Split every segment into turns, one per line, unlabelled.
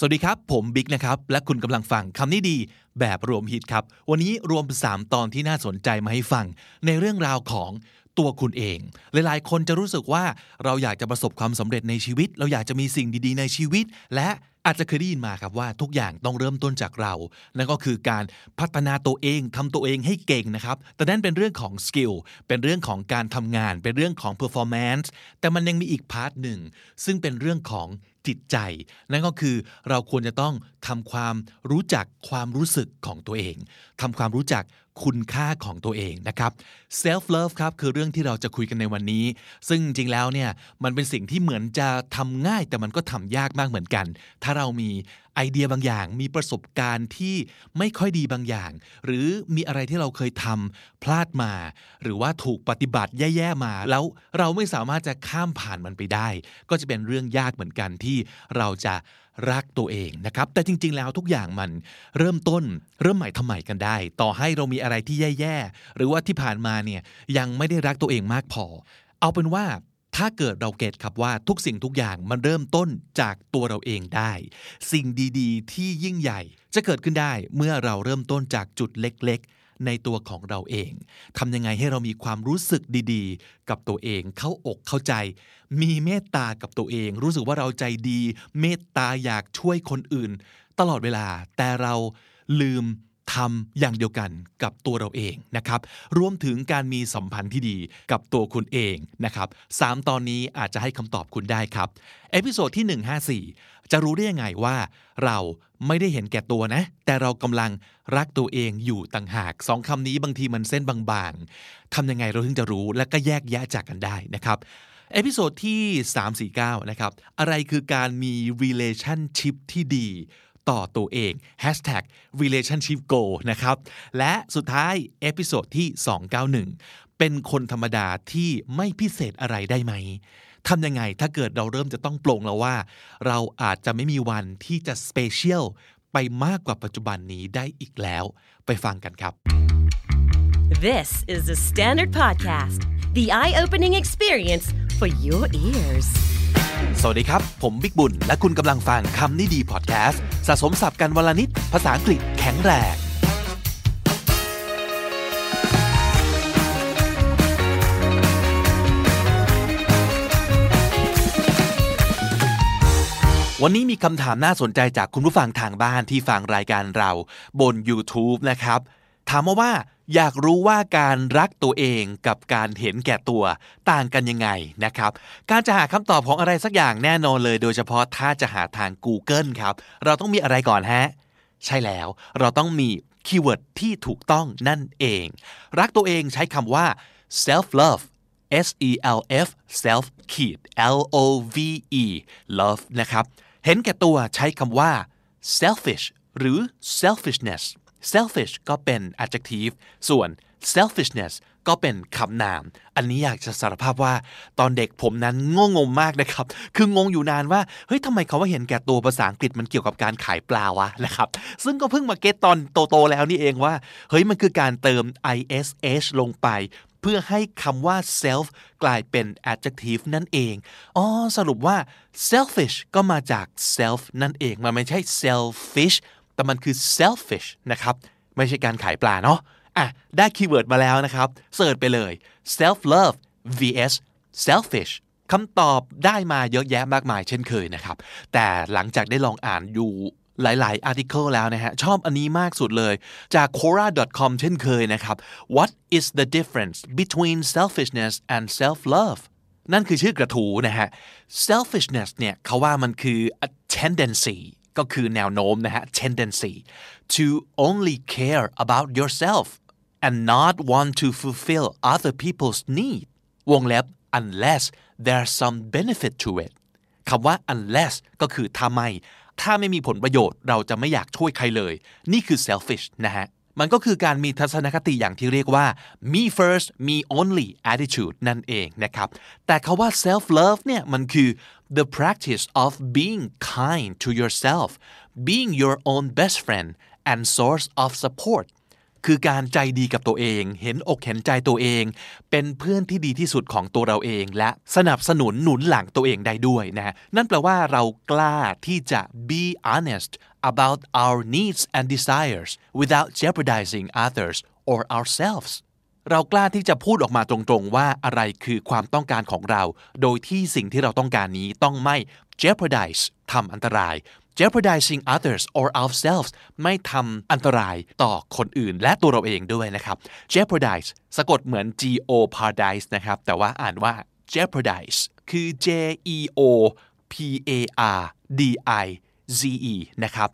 สวัสดีครับ ผมบิ๊กนะครับ และคุณกำลังฟังคำนี้ดีแบบรวมฮิตครับ วันนี้รวม 3 ตอนที่น่าสนใจมาให้ฟัง ในเรื่องราวของตัวคุณเอง หลายๆ คนจะรู้สึกว่าเราอยากจะประสบความสำเร็จในชีวิต เราอยากจะมีสิ่งดีๆ ในชีวิต และ อาจจะเคยได้ยินมาครับว่าทุกอย่างต้องเริ่มต้นจากเรา นั่นก็คือการพัฒนาตัวเองทำตัวเองให้เก่งนะครับ แต่นั่นเป็นเรื่องของสกิล เป็นเรื่องของการทำงาน เป็นเรื่องของ performance แต่มันยังมีอีกพาร์ทหนึ่ง ซึ่งเป็นเรื่องของจิตใจ นั่นก็คือเราควรจะต้องทำความรู้จักความรู้สึกของตัวเองทำความรู้จัก คุณค่าของตัวเองนะครับ self love ครับคือเรื่องที่เราจะคุยกันในวันนี้ ซึ่งจริงแล้วเนี่ยมันเป็นสิ่งที่เหมือนจะทำง่ายแต่มันก็ทำยากมากเหมือนกัน ถ้าเรามี ไอเดียบางอย่าง มีประสบการณ์ที่ไม่ค่อยดีบางอย่าง หรือมีอะไรที่เราเคยทำพลาดมา หรือว่าถูกปฏิบัติแย่ๆมา แล้วเราไม่สามารถจะข้ามผ่านมันไปได้ ก็จะเป็นเรื่องยากเหมือนกันที่เราจะรักตัวเองนะครับ แต่จริง ๆ แล้วทุกอย่างมันเริ่มต้นเริ่มใหม่ทำใหม่กันได้ ต่อให้เรามีอะไรที่แย่ ๆ หรือว่าที่ผ่านมาเนี่ยยังไม่ได้รักตัวเองมากพอ เอาเป็นว่า ถ้าเกิดเราเก็ตครับว่าทุกสิ่งทุกอย่างมันเริ่มต้นจากตัวเราเองได้ สิ่งดีๆ ที่ยิ่งใหญ่จะเกิดขึ้นได้เมื่อเราเริ่มต้นจากจุดเล็กๆ ในตัวของเราเองทำยังไงให้เรามีความรู้สึกดีๆ กับตัวเองเข้าอกเข้าใจ มีเมตตากับตัวเอง รู้สึกว่าเราใจดี เมตตาอยากช่วยคนอื่น ตลอดเวลาแต่เราลืม ทำอย่างเดียวกันกับตัวเราเองนะครับรวมถึงการมีสัมพันธ์ที่ดีกับตัวคุณเองนะครับสามตอนนี้อาจจะให้คำตอบคุณได้ครับepisode ที่ 154 จะรู้ได้ยังไงว่า เราไม่ได้เห็นแก่ตัวนะ แต่เรากำลังรักตัวเองอยู่ต่างหากสองคำนี้บางทีมันเส้นบางๆทำยังไงเราถึงจะรู้และก็แยกแยะจากกันได้นะครับ episode ที่ 349 นะครับ อะไรคือการมี relationship ที่ดี ต่อตัวเอง hashtag relationship goal นะครับ และสุดท้าย episode ที่ 291 เป็นคนธรรมดาที่ไม่พิเศษอะไรได้ไหมทำยังไงถ้าเกิดเราเริ่มจะต้องปลงแล้วว่า เราอาจจะไม่มีวันที่จะสเปเชียลไปมากกว่าปัจจุบันนี้ได้อีกแล้ว ไปฟังกันครับ
This is the Standard Podcast, the eye opening experience for your ears.
สวัสดีครับ ผมบิ๊กบุญ และคุณกำลังฟังคำนี้ดีพอดแคสต์สะสมสับกันวลนิด ภาษาอังกฤษแข็งแรงวันนี้มีคำถามน่าสนใจจากคุณผู้ฟังทางบ้านที่ฟังรายการเราบน YouTube นะครับ ถามมาว่าอยากรู้ว่าการรักตัวเองกับการเห็นแก่ตัวต่างกันยังไงนะครับ การจะหาคำตอบของอะไรสักอย่างแน่นอนเลย โดยเฉพาะถ้าจะหาทาง Google ครับ เราต้องมีอะไรก่อนฮะ ใช่แล้ว เราต้องมี keyword ที่ถูกต้องนั่นเอง รักตัวเองใช้คำว่า self love S E L F self ขีด L O V E love นะครับ เห็นแก่ตัวใช้คำว่า selfish หรือ selfishness selfish ก็เป็น adjective ส่วน selfishness ก็เป็นคำนาม อันนี้อยากจะสารภาพว่าตอนเด็กผมนั้นงงงมากนะครับ คืองงอยู่นานว่า เฮ้ยทำไมเขาว่าเห็นแก่ตัวภาษาอังกฤษมันเกี่ยวกับการขายปลาวะนะครับ ซึ่งก็เพิ่งมาเก็ตตอนโตๆแล้วนี่เองว่า เฮ้ยมันคือการเติม ish ลงไป เพื่อให้คำว่า self กลายเป็น adjective นั่นเอง อ๋อ สรุปว่า selfish ก็มาจาก self นั่นเอง มันไม่ใช่ sell fish แต่มันคือ selfish นะครับ ไม่ใช่การขายปลาเนาะอะได้ keyword มาแล้วนะครับ search ไปเลย self love vs selfish คำตอบได้มาเยอะแยะมากมายเช่นเคยนะครับ แต่หลังจากได้ลองอ่านอยู่หลาย ๆ อาร์ติเคิลแล้วนะฮะ ชอบอันนี้มากสุดเลยจาก quora.com เช่นเคยนะครับ what is the difference between selfishness and self love นั่นคือชื่อกระถูนะฮะ selfishness เนี่ยเขาว่ามันคือ a tendency ก็คือแนวโน้มนะฮะ tendency to only care about yourself and not want to fulfill other people's need วงเล็บ unless there's some benefit to it คำว่า unless ก็คือถ้าไม่ ถ้าไม่มีผลประโยชน์เราจะไม่อยากช่วยใครเลย นี่คือ selfish นะฮะ มันก็คือการมีทัศนคติอย่างที่เรียกว่า me first me only attitude นั่นเองนะครับ แต่คาว่า self love เนี่ยมันคือ the practice of being kind to yourself being your own best friend and source of support คือการใจดีกับตัวเอง เห็นอกเห็นใจตัวเอง เป็นเพื่อนที่ดีที่สุดของตัวเราเอง และสนับสนุนหนุนหลังตัวเองได้ด้วยนะนั่นแปลว่าเรากล้าที่จะ be honest about our needs and desires without jeopardizing others or ourselves เรากล้าที่จะพูดออกมาตรงๆว่าอะไรคือความต้องการของเรา โดยที่สิ่งที่เราต้องการนี้ต้องไม่ jeopardize ทำอันตราย jeopardizing others or ourselves ไม่ทำอันตรายต่อคนอื่นและตัวเราเองด้วยนะครับ jeopardize สะกดเหมือน g o paradise นะครับ แต่ว่าอ่านว่า jeopardize คือ j e o p a r d i z e นะครับ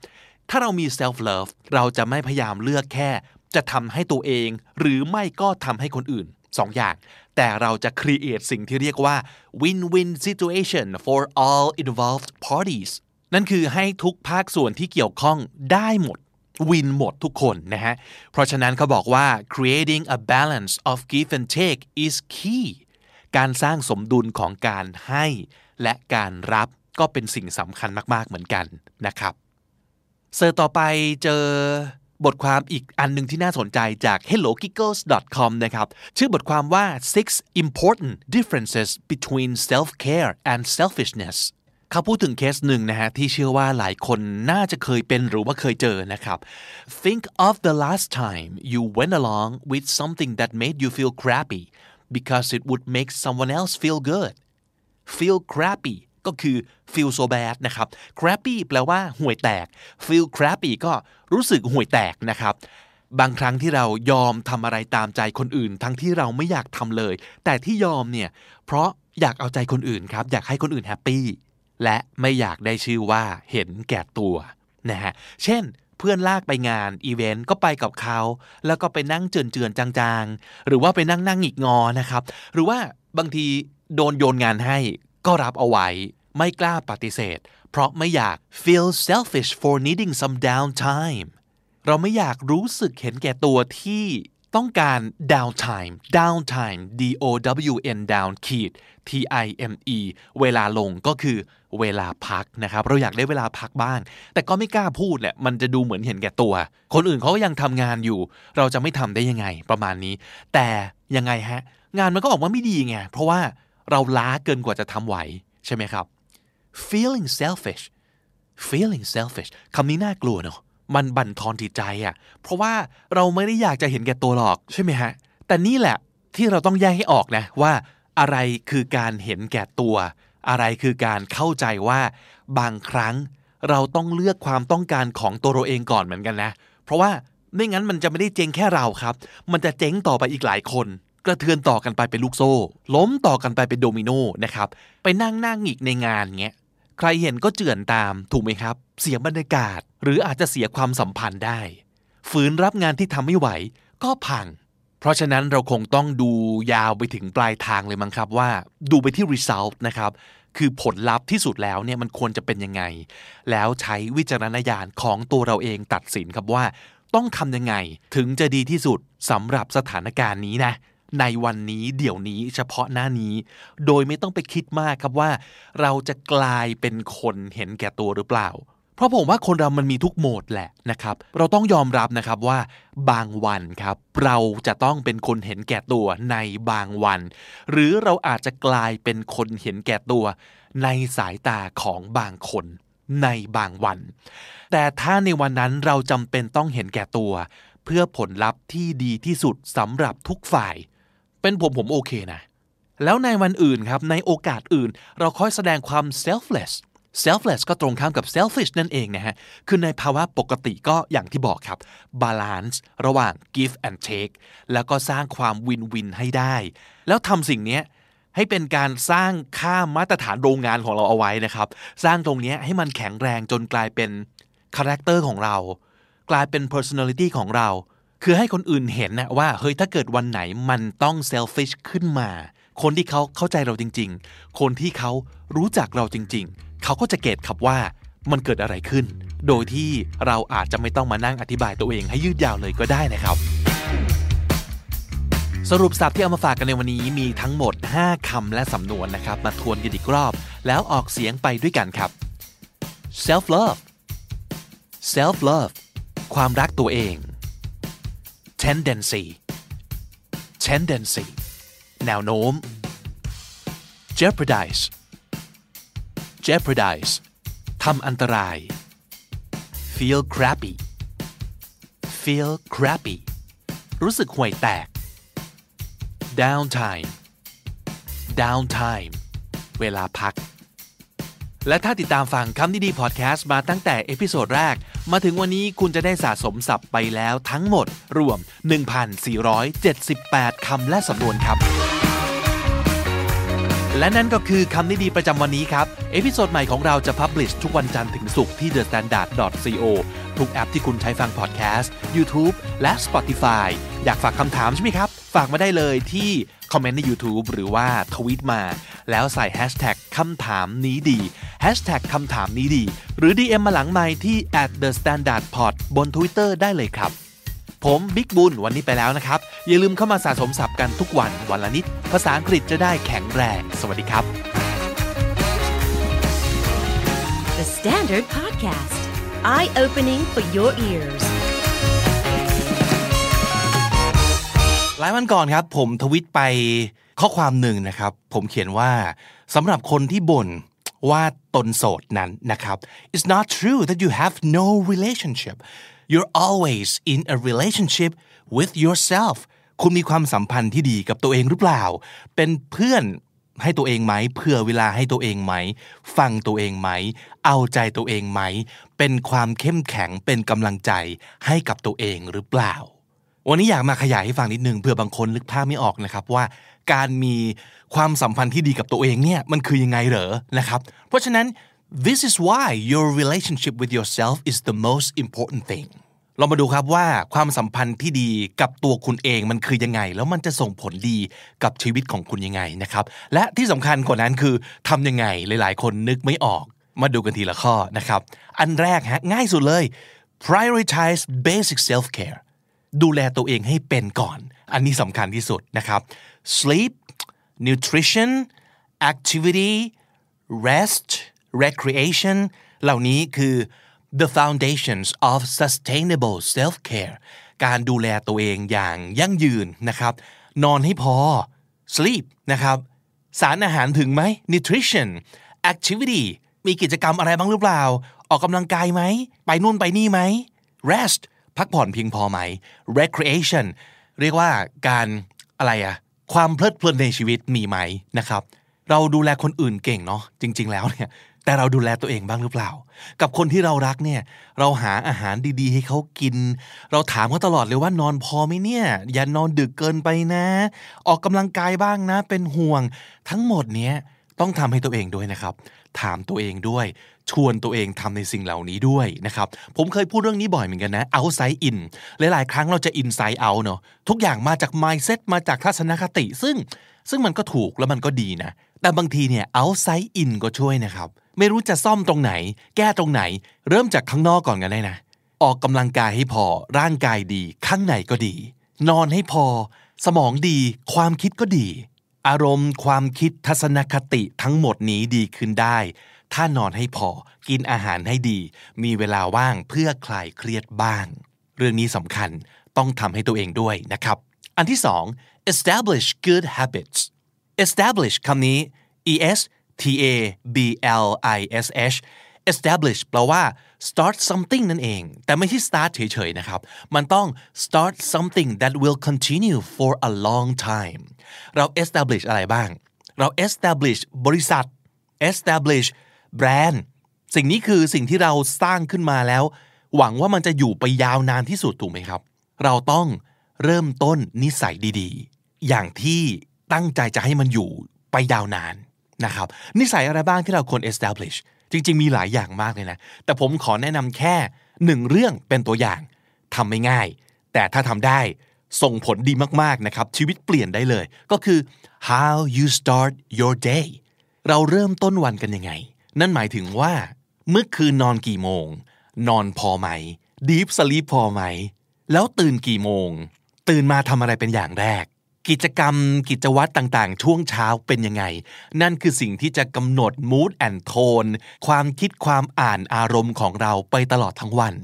ถ้าเรามี self love เราจะไม่พยายามเลือกแค่ จะทำให้ตัวเอง หรือไม่ก็ทำให้คนอื่นสองอย่าง แต่เราจะ create สิ่งที่เรียกว่า win-win situation for all involved parties นั่นคือให้ทุกภาคส่วนที่เกี่ยวข้องได้หมดวินหมดทุกคนนะฮะ เพราะฉะนั้นเขาบอกว่า creating a balance of give and take is key การสร้างสมดุลของการให้และการรับ ก็เป็นสิ่งสำคัญมากๆเหมือนกันนะครับเสิร์ต่อไปเจอบทความอีกอันหนึ่งที่น่าสนใจจาก hellogiggles.com นะครับ ชื่อบทความว่า six important differences between self-care and selfishness เขาพูดถึงเคสหนึ่งนะฮะที่เชื่อว่าหลายคนน่าจะเคยเป็นหรือว่าเคยเจอนะครับ Think of the last time you went along with something that made you feel crappy because it would make someone else feel good feel crappy ก็คือ feel so bad นะครับ crappy แปลว่าห่วยแตก feel crappy ก็รู้สึกห่วยแตกนะครับบางครั้งที่เรายอมทำอะไรตามใจคนอื่น ทั้งที่เราไม่อยากทำเลย แต่ที่ยอมเนี่ย เพราะอยากเอาใจคนอื่นครับ อยากให้คนอื่น happy และไม่อยากได้ชื่อว่าเห็นแก่ตัวนะฮะ เช่น เพื่อนลากไปงานอีเวนต์ก็ไปกับเขา แล้วก็ไปนั่งเจื่อนๆจางๆ หรือว่าไปนั่งนั่งหงิกงอนะครับ หรือว่าบางทีโดนโยนงานให้ก็รับเอาไว้ ไม่กล้าปฏิเสธ เพราะไม่อยาก feel selfish for needing some downtime เราไม่อยากรู้สึกเห็นแก่ตัวที่ต้องการ downtime downtime d o w n down ขีด t i m e เวลาลงก็คือเวลาพักนะครับ เราอยากได้เวลาพักบ้าง แต่ก็ไม่กล้าพูดแหละ มันจะดูเหมือนเห็นแก่ตัว คนอื่นเขาก็ยังทำงานอยู่ เราจะไม่ทำได้ยังไงประมาณนี้ แต่ยังไงฮะ งานมันก็ออกมาไม่ดีไง เพราะว่าเราล้าเกินกว่าจะทำไหวใช่ไหมครับ feeling selfish feeling selfish คำนี้น่ากลัวเนาะมันบั่นทอนจิตใจอะ่ะ เพราะว่าเราไม่ได้อยากจะเห็นแก่ตัวหรอกใช่ไหมฮะ แต่นี่แหละที่เราต้องแยกให้ออกนะว่าอะไรคือการเห็นแก่ตัว อะไรคือการเข้าใจว่า บางครั้งเราต้องเลือกความต้องการของตัวเราเองก่อนเหมือนกันนะ เพราะว่าไม่งั้นมันจะไม่ได้เจ๊งแค่เราครับ มันจะเจ๊งต่อไปอีกหลายคน กระเทือนต่อกันไปเป็นลูกโซ่ ล้มต่อกันไปเป็นโดมิโนนะครับ ไปนั่งนั่งอีกในงานเงี้ย ใครเห็นก็เจือนตามถูกไหมครับ เสียบรรยากาศ หรืออาจจะเสียความสัมพันธ์ได้ ฝืนรับงานที่ทำไม่ไหว ก็พัง เพราะฉะนั้นเราคงต้องดูยาวไปถึงปลายทางเลยมั้งครับว่า ดูไปที่ result นะครับคือผลลัพธ์ที่สุดแล้วเนี่ยมันควรจะเป็นยังไง แล้วใช้วิจารณญาณของตัวเราเองตัดสินครับว่า ต้องทำยังไงถึงจะดีที่สุดสำหรับสถานการณ์นี้นะ ในวันนี้เดี๋ยวนี้เฉพาะหน้านี้ โดยไม่ต้องไปคิดมากครับว่า เราจะกลายเป็นคนเห็นแก่ตัวหรือเปล่า เพราะผมว่าคนเรามันมีทุกโหมดแหละนะครับ เราต้องยอมรับนะครับว่า บางวันครับ เราจะต้องเป็นคนเห็นแก่ตัวในบางวัน หรือเราอาจจะกลายเป็นคนเห็นแก่ตัว ในสายตาของบางคนในบางวัน แต่ถ้าในวันนั้นเราจำเป็นต้องเห็นแก่ตัว เพื่อผลลัพธ์ที่ดีที่สุดสำหรับทุกฝ่าย เป็นผมผมโอเคนะ แล้วในวันอื่นครับ ในโอกาสอื่น เราค่อยแสดงความ selfless selfless ก็ตรงข้ามกับ selfish นั่นเองนะฮะ คือในภาวะปกติก็อย่างที่บอกครับ balance ระหว่าง give and take แล้วก็สร้างความ win-win ให้ได้ แล้วทำสิ่งนี้ให้เป็นการสร้างค่ามาตรฐานโรงงานของเราเอาไว้นะครับ สร้างตรงนี้ให้มันแข็งแรงจนกลายเป็น character ของเรา กลายเป็น personality ของเรา คือให้คนอื่นเห็นนะว่าเฮ้ยถ้าเกิดวันไหนมันต้อง selfish ขึ้นมา คนที่เขาเข้าใจเราจริง ๆ คนที่เขารู้จักเราจริง ๆ เขาก็จะเกตครับว่ามันเกิดอะไรขึ้น โดยที่เราอาจจะไม่ต้องมานั่งอธิบายตัวเองให้ยืดยาวเลยก็ได้นะครับ สรุปสับที่เอามาฝากกันในวันนี้มีทั้งหมด 5 คำและสำนวนนะครับ มาทวนกันอีกรอบ แล้วออกเสียงไปด้วยกันครับ self love self love ความรักตัวเอง
tendency tendency แนวโน้ม jeopardize jeopardize ทำอันตราย feel crappy feel crappy รู้สึกห่วยแตก downtime downtime เวลาพัก และถ้าติดตามฟังคำนี้ดีพอดแคสต์มาตั้งแต่ episode แรก มาถึงวันนี้คุณจะได้สะสมศัพท์ไปแล้วทั้งหมด รวม 1,478 คำและสำนวนครับ และนั่นก็คือคำนี้ดีประจำวันนี้ครับ episode ใหม่ของเราจะ publish ทุกวันจันทร์ถึงศุกร์ที่ thestandard.co ทุกแอปที่คุณใช้ฟังพอดแคสต์ YouTube และ Spotify อยากฝากคำถามใช่ไหมครับ ฝากมาได้เลยที่ คอมเมนต์ใน YouTube หรือว่าทวีตมา แล้วใส่ hashtag คำถามนี้ดี hashtag คำถามนี้ดี หรือ DM มาหลังไมที่ at the standard pod บน Twitter ได้เลยครับ ผมบิ๊กบุญวันนี้ไปแล้วนะครับ อย่าลืมเข้ามาสะสมศัพท์กันทุกวันวันละนิด ภาษาอังกฤษจะได้แข็งแรง สวัสดีครับ
The Standard Podcast, eye opening for your ears.
หลายวันก่อนครับ ผมทวิตไปข้อความหนึ่งนะครับ ผมเขียนว่าสำหรับคนที่บ่นว่าตนโสดนั้นนะครับ it's not true that you have no relationship you're always in a relationship with yourself คุณมีความสัมพันธ์ที่ดีกับตัวเองหรือเปล่า เป็นเพื่อนให้ตัวเองไหมเผื่อเวลาให้ตัวเองไหม ฟังตัวเองไหม เอาใจตัวเองไหม เป็นความเข้มแข็งเป็นกำลังใจให้กับตัวเองหรือเปล่า วันนี้อยากมาขยายให้ฟังนิดนึงเผื่อบางคนนึกภาพไม่ออกนะครับว่าการมีความสัมพันธ์ที่ดีกับตัวเองเนี่ยมันคือยังไงเหรอนะครับ เพราะฉะนั้น this is why your relationship with yourself is the most important thing เรามาดูครับว่าความสัมพันธ์ที่ดีกับตัวคุณเองมันคือยังไง แล้วมันจะส่งผลดีกับชีวิตของคุณยังไงนะครับและที่สำคัญกว่านั้นคือทำยังไงหลาย ๆ คนนึกไม่ออก มาดูกันทีละข้อนะครับ อันแรกฮะง่ายสุดเลย prioritize basic self care ดูแลตัวเองให้เป็นก่อน อันนี้สำคัญที่สุดนะครับ sleep nutrition activity rest recreation เหล่านี้คือ the foundations of sustainable self care การดูแลตัวเองอย่างยั่งยืนนะครับ นอนให้พอ sleep นะครับ สารอาหารถึงไหม nutrition activity มีกิจกรรมอะไรบ้างหรือเปล่า ออกกำลังกายไหม ไปนู่นไปนี่ไหม rest พักผ่อนเพียงพอไหม recreation เรียกว่าการอะไรอะความเพลิดเพลินในชีวิตมีไหมนะครับ เราดูแลคนอื่นเก่งเนาะจริง ๆ แล้วเนี่ยแต่เราดูแลตัวเองบ้างหรือเปล่า กับคนที่เรารักเนี่ย เราหาอาหารดีๆ ให้เขากิน เราถามเขาตลอดเลยว่านอนพอไหมเนี่ย อย่านอนดึกเกินไปนะ ออกกำลังกายบ้างนะ เป็นห่วง ทั้งหมดเนี้ยต้องทำให้ตัวเองด้วยนะครับ ถามตัวเองด้วย ชวนตัวเองทำในสิ่งเหล่านี้ด้วยนะครับ ผมเคยพูดเรื่องนี้บ่อยเหมือนกันนะ outside in หลายๆ ครั้งเราจะ inside out เนาะทุกอย่างมาจาก mindset มาจากทัศนคติ ซึ่งซึ่งมันก็ถูกแล้วมันก็ดีนะ แต่บางทีเนี่ย outside in ก็ช่วยนะครับ ไม่รู้จะซ่อมตรงไหน แก้ตรงไหน เริ่มจากข้างนอกก่อนกันได้นะ ออกกำลังกายให้พอ ร่างกายดี ข้างในก็ดี นอนให้พอ สมองดี ความคิดก็ดี อารมณ์ความคิดทัศนคติทั้งหมดนี้ดีขึ้นได้ ถ้านอนให้พอกินอาหารให้ดี มีเวลาว่างเพื่อคลายเครียดบ้าง เรื่องนี้สำคัญต้องทำให้ตัวเองด้วยนะครับ อันที่สอง establish good habits establish คำนี้ e s t a b l i s h establish แปลว่า start something นั่นเอง แต่ไม่ใช่ start เฉยๆนะครับ มันต้อง start something that will continue for a long time เรา establish อะไรบ้าง เรา establish บริษัท establish แบรนด์สิ่งนี้คือสิ่งที่เราสร้างขึ้นมาแล้ว หวังว่ามันจะอยู่ไปยาวนานที่สุดถูกไหมครับ เราต้องเริ่มต้นนิสัยดีๆ อย่างที่ตั้งใจจะให้มันอยู่ไปยาวนานนะครับ นิสัยอะไรบ้างที่เราควร establish จริง ๆ มีหลายอย่างมากเลยนะ แต่ผมขอแนะนำแค่หนึ่งเรื่องเป็นตัวอย่างทำไม่ง่าย แต่ถ้าทำได้ส่งผลดีมากๆนะครับ ชีวิตเปลี่ยนได้เลย ก็คือ how you start your day เราเริ่มต้นวันกันยังไง นั่นหมายถึงว่า เมื่อคืนนอนกี่โมง นอนพอไหม deep sleep พอไหม แล้วตื่นกี่โมง ตื่นมาทำอะไรเป็นอย่างแรก กิจกรรมกิจวัตรต่างๆ ช่วงเช้าเป็นยังไง นั่นคือสิ่งที่จะกำหนด mood and tone ความคิดความอ่านอารมณ์ของเราไปตลอดทั้งวัน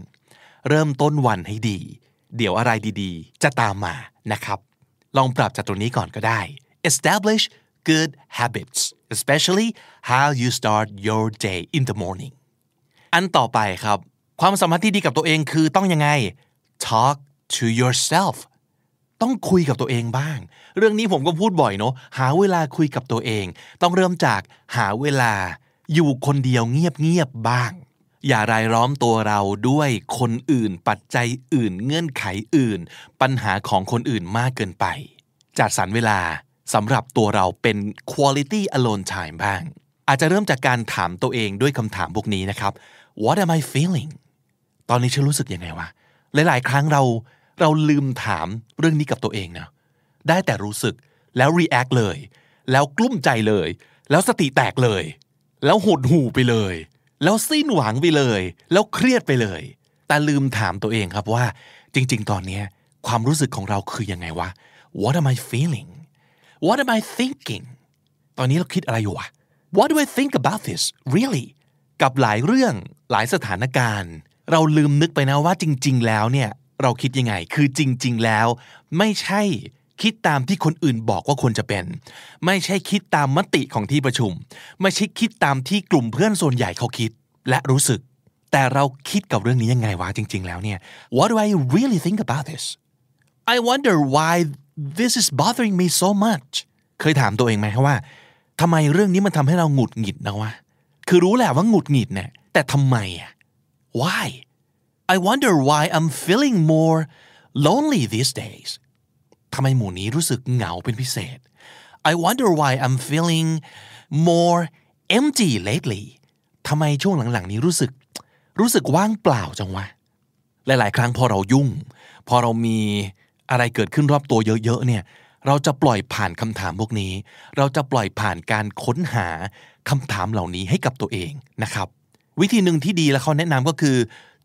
เริ่มต้นวันให้ดี เดี๋ยวอะไรดีๆ จะตามมานะครับ ลองปรับจากตรงนี้ก่อนก็ได้ establish good habits especially how you start your day in the morning อันต่อไปครับ ความสัมพันธ์ที่ดีกับตัวเองคือต้องยังไง talk to yourself ต้องคุยกับตัวเองบ้าง เรื่องนี้ผมก็พูดบ่อยเนาะหาเวลาคุยกับตัวเอง ต้องเริ่มจากหาเวลาอยู่คนเดียวเงียบๆบ้าง อย่ารายล้อมตัวเราด้วยคนอื่น ปัจจัยอื่น เงื่อนไขอื่น ปัญหาของคนอื่นมากเกินไป จัดสรรเวลาสำหรับตัวเราเป็น quality alone time บ้าง อาจจะเริ่มจากการถามตัวเองด้วยคำถามพวกนี้นะครับ What am I feeling ตอนนี้ฉันรู้สึกยังไงวะหลาย ๆ ครั้งเรา เราลืมถามเรื่องนี้กับตัวเองนะได้แต่รู้สึกแล้ว react เลย แล้วกลุ้มใจเลย แล้วสติแตกเลย แล้วหดหูไปเลย แล้วสิ้นหวังไปเลย แล้วเครียดไปเลย แต่ลืมถามตัวเองครับว่า จริง ๆ ตอนนี้ความรู้สึกของเราคือยังไงวะ What am I feeling What am I thinking ตอนนี้เราคิดอะไรอยู่วะ What do I think about this really กับหลายเรื่องหลายสถานการณ์ เราลืมนึกไปนะว่าจริง ๆ แล้วเนี่ย เราคิดยังไง คือจริง ๆ แล้ว ไม่ใช่คิดตามที่คนอื่นบอกว่าควรจะเป็น ไม่ใช่คิดตามมติของที่ประชุม ไม่ใช่คิดตามที่กลุ่มเพื่อนส่วนใหญ่เขาคิดและรู้สึก แต่เราคิดกับเรื่องนี้ยังไงวะจริง ๆ แล้วเนี่ย What do I really think about this I wonder why this is bothering me so much เคยถามตัวเองไหมว่าทำไมเรื่องนี้มันทำให้เราหงุดหงิดนะวะ คือรู้แหละว่าหงุดหงิดเนี่ยแต่ทำไมอะ why I wonder why I'm feeling more lonely these days ทำไมหมู่นี้รู้สึกเหงาเป็นพิเศษ I wonder why I'm feeling more empty lately ทำไมช่วงหลังๆ นี้รู้สึก รู้สึกว่างเปล่าจังวะ หลายๆ ครั้งพอเรายุ่ง พอเรามีอะไรเกิดขึ้นรอบตัวเยอะๆ เนี่ย เราจะปล่อยผ่านคำถามพวกนี้ เราจะปล่อยผ่านการค้นหาคำถามเหล่านี้ให้กับตัวเองนะครับ วิธีหนึ่งที่ดีและเขาแนะนำก็คือ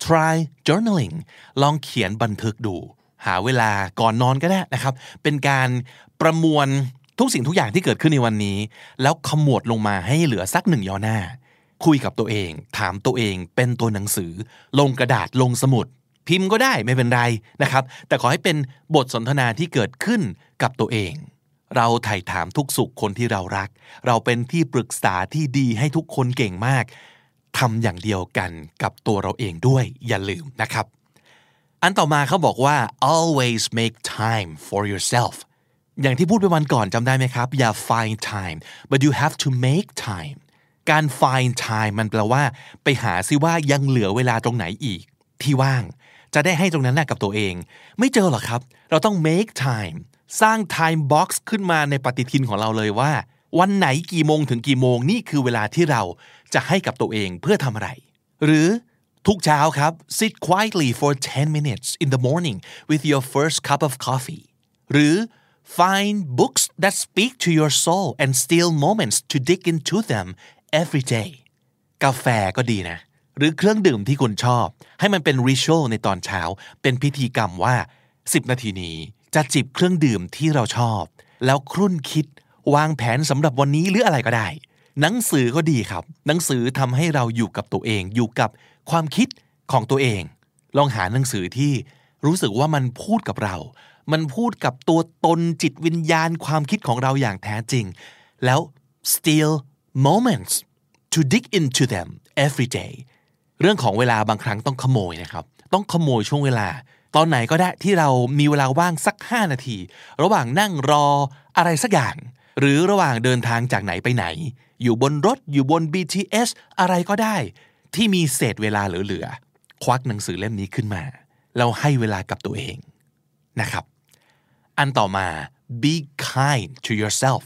try journaling ลองเขียนบันทึกดู หาเวลาก่อนนอนก็ได้นะครับ เป็นการประมวลทุกสิ่งทุกอย่างที่เกิดขึ้นในวันนี้ แล้วขมวดลงมาให้เหลือสักหนึ่งย่อหน้า คุยกับตัวเอง ถามตัวเองเป็นตัวหนังสือ ลงกระดาษลงสมุด พิมพ์ก็ได้ไม่เป็นไรนะครับ แต่ขอให้เป็นบทสนทนาที่เกิดขึ้นกับตัวเอง เราไถ่ถามทุกสุขคนที่เรารัก เราเป็นที่ปรึกษาที่ดีให้ทุกคนเก่งมาก ทำอย่างเดียวกันกับตัวเราเองด้วยอย่าลืมนะครับ อันต่อมาเขาบอกว่า always make time for yourself อย่างที่พูดไปวันก่อนจำได้ไหมครับ อย่า find time but you have to make time การ find time มันแปลว่า ไปหาซิว่ายังเหลือเวลาตรงไหนอีก ที่ว่าง จะได้ให้ตรงนั้นกับตัวเอง ไม่เจอหรอกครับ เราต้อง make time สร้าง time box ขึ้นมาในปฏิทินของเราเลยว่า วันไหนกี่โมงถึงกี่โมงนี่คือเวลาที่เรา จะให้กับตัวเองเพื่อทำอะไร หรือทุกเช้าครับ sit quietly for 10 minutes in the morning with your first cup of coffee หรือ find books that speak to your soul and steal moments to dig into them every day กาแฟก็ดีนะ หรือเครื่องดื่มที่คุณชอบ ให้มันเป็นริชวลในตอนเช้า เป็นพิธีกรรมว่า 10 นาทีนี้จะจิบเครื่องดื่มที่เราชอบ แล้วครุ่นคิดวางแผนสำหรับวันนี้หรืออะไรก็ได้ หนังสือก็ดีครับ หนังสือทำให้เราอยู่กับตัวเอง อยู่กับความคิดของตัวเอง ลองหาหนังสือที่รู้สึกว่ามันพูดกับเรา มันพูดกับตัวตนจิตวิญญาณความคิดของเราอย่างแท้จริง แล้ว steal moments to dig into them every day เรื่องของเวลาบางครั้งต้องขโมยนะครับ ต้องขโมยช่วงเวลา ตอนไหนก็ได้ที่เรามีเวลาว่างสัก 5 นาที ระหว่างนั่งรออะไรสักอย่าง หรือระหว่างเดินทางจากไหนไปไหน อยู่บนรถอยู่บน BTS อะไรก็ได้ ที่มีเศษเวลาเหลือๆควักหนังสือเล่มนี้ขึ้นมาแล้วให้เวลากับตัวเองนะครับ อันต่อมา be kind to yourself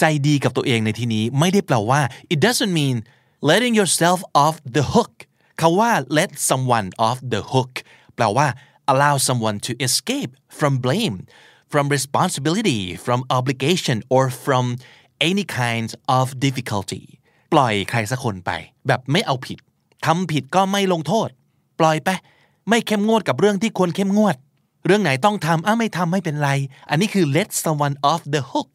ใจดีกับตัวเองในที่นี้ไม่ได้แปลว่า it doesn't mean letting yourself off the hook คาว่า let someone off the hook แปลว่า allow someone to escape from blame from responsibility from obligation or from any kind of difficulty ปล่อยใครสักคนไป แบบไม่เอาผิดทำผิดก็ไม่ลงโทษ ปล่อยไป ไม่เข้มงวดกับเรื่องที่ควรเข้มงวด เรื่องไหนต้องทำอะไม่ทำไม่เป็นไร อันนี้คือ let someone off the hook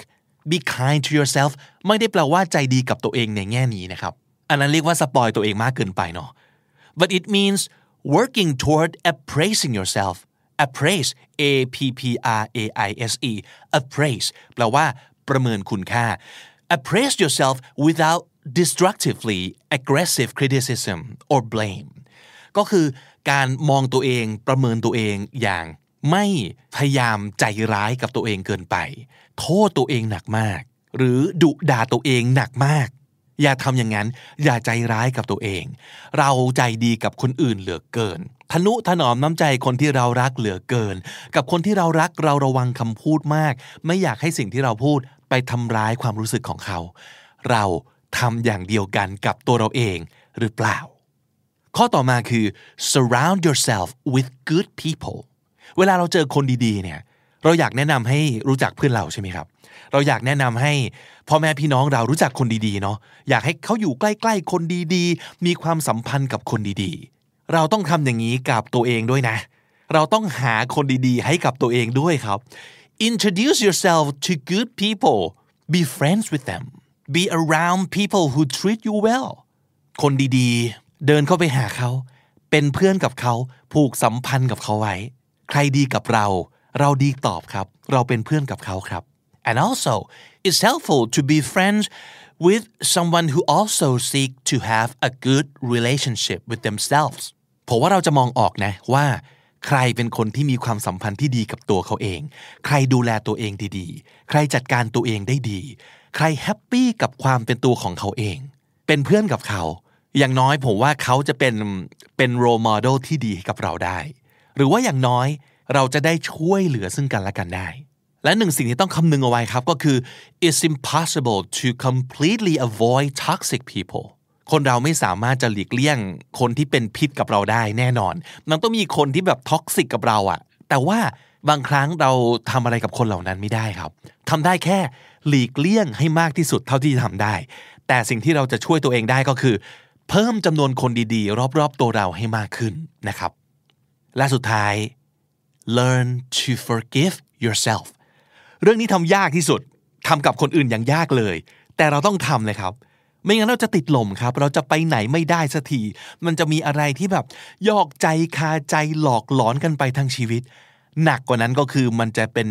be kind to yourself ไม่ได้แปลว่าใจดีกับตัวเองในแง่นี้นะครับ อันนั้นเรียกว่าสปอยตัวเองมากเกินไปเนาะ but it means working toward appraising yourself appraise a p p r a i s e appraise แปลว่า ประเมินคุณค่า appraise yourself without destructively aggressive criticism or blame ก็คือการมองตัวเองประเมินตัวเองอย่างไม่พยายามใจร้ายกับตัวเองเกินไป โทษตัวเองหนักมาก หรือดุด่าตัวเองหนักมาก อย่าทำอย่างนั้น อย่าใจร้ายกับตัวเอง เราใจดีกับคนอื่นเหลือเกิน ทนุถนอมน้ำใจคนที่เรารักเหลือเกิน กับคนที่เรารักเราระวังคำพูดมาก ไม่อยากให้สิ่งที่เราพูด ไปทำร้ายความรู้สึกของเขา เราทำอย่างเดียวกันกับตัวเราเองหรือเปล่า ข้อต่อมาคือ surround yourself with good people เวลาเราเจอคนดีๆเนี่ยเราอยากแนะนำให้รู้จักเพื่อนเราใช่ไหมครับ เราอยากแนะนำให้พ่อแม่พี่น้องเรารู้จักคนดีๆเนาะอยากให้เขาอยู่ใกล้ๆคนดีๆ มีความสัมพันธ์กับคนดีๆ เราต้องทำอย่างนี้กับตัวเองด้วยนะ เราต้องหาคนดีๆ ให้กับตัวเองด้วยครับ introduce yourself to good people be friends with them be around people who treat you well คนดีๆ เดินเข้าไปหาเขา เป็นเพื่อนกับเขาผูกสัมพันธ์กับเขาไว้ ใครดีกับเรา เราดีตอบครับ เราเป็นเพื่อนกับเขาครับ and also it's helpful to be friends with someone who also seek to have a good relationship with themselves ผมว่าเราจะมองออกนะว่า ใครเป็นคนที่มีความสัมพันธ์ที่ดีกับตัวเขาเอง ใครดูแลตัวเองดีๆ ใครจัดการตัวเองได้ดี ใคร happy กับความเป็นตัวของเขาเอง เป็นเพื่อนกับเขา อย่างน้อยผมว่าเขาจะเป็นเป็น role model ที่ดีให้กับเราได้ หรือว่าอย่างน้อยเราจะได้ช่วยเหลือซึ่งกันและกันได้ และหนึ่งสิ่งที่ต้องคำนึงเอาไว้ครับก็คือ it's impossible to completely avoid toxic people คนเราไม่สามารถจะหลีกเลี่ยงคนที่เป็นพิษกับเราได้แน่นอน มันต้องมีคนที่แบบ toxic กับเราอะแต่ว่าบางครั้งเราทำอะไรกับคนเหล่านั้นไม่ได้ครับทำได้แค่หลีกเลี่ยงให้มากที่สุดเท่าที่ทำได้ แต่สิ่งที่เราจะช่วยตัวเองได้ก็คือ เพิ่มจำนวนคนดีๆ รอบๆตัวเราให้มากขึ้นนะครับ และสุดท้าย learn to forgive yourself เรื่องนี้ทำยากที่สุดทำกับคนอื่นอย่างยากเลย แต่เราต้องทำเลยครับ ไม่งั้นเราจะติดลมครับ เราจะไปไหนไม่ได้สักที มันจะมีอะไรที่แบบยอกใจคาใจหลอกหลอนกันไปทั้งชีวิต หนักกว่านั้นก็คือมันจะเป็น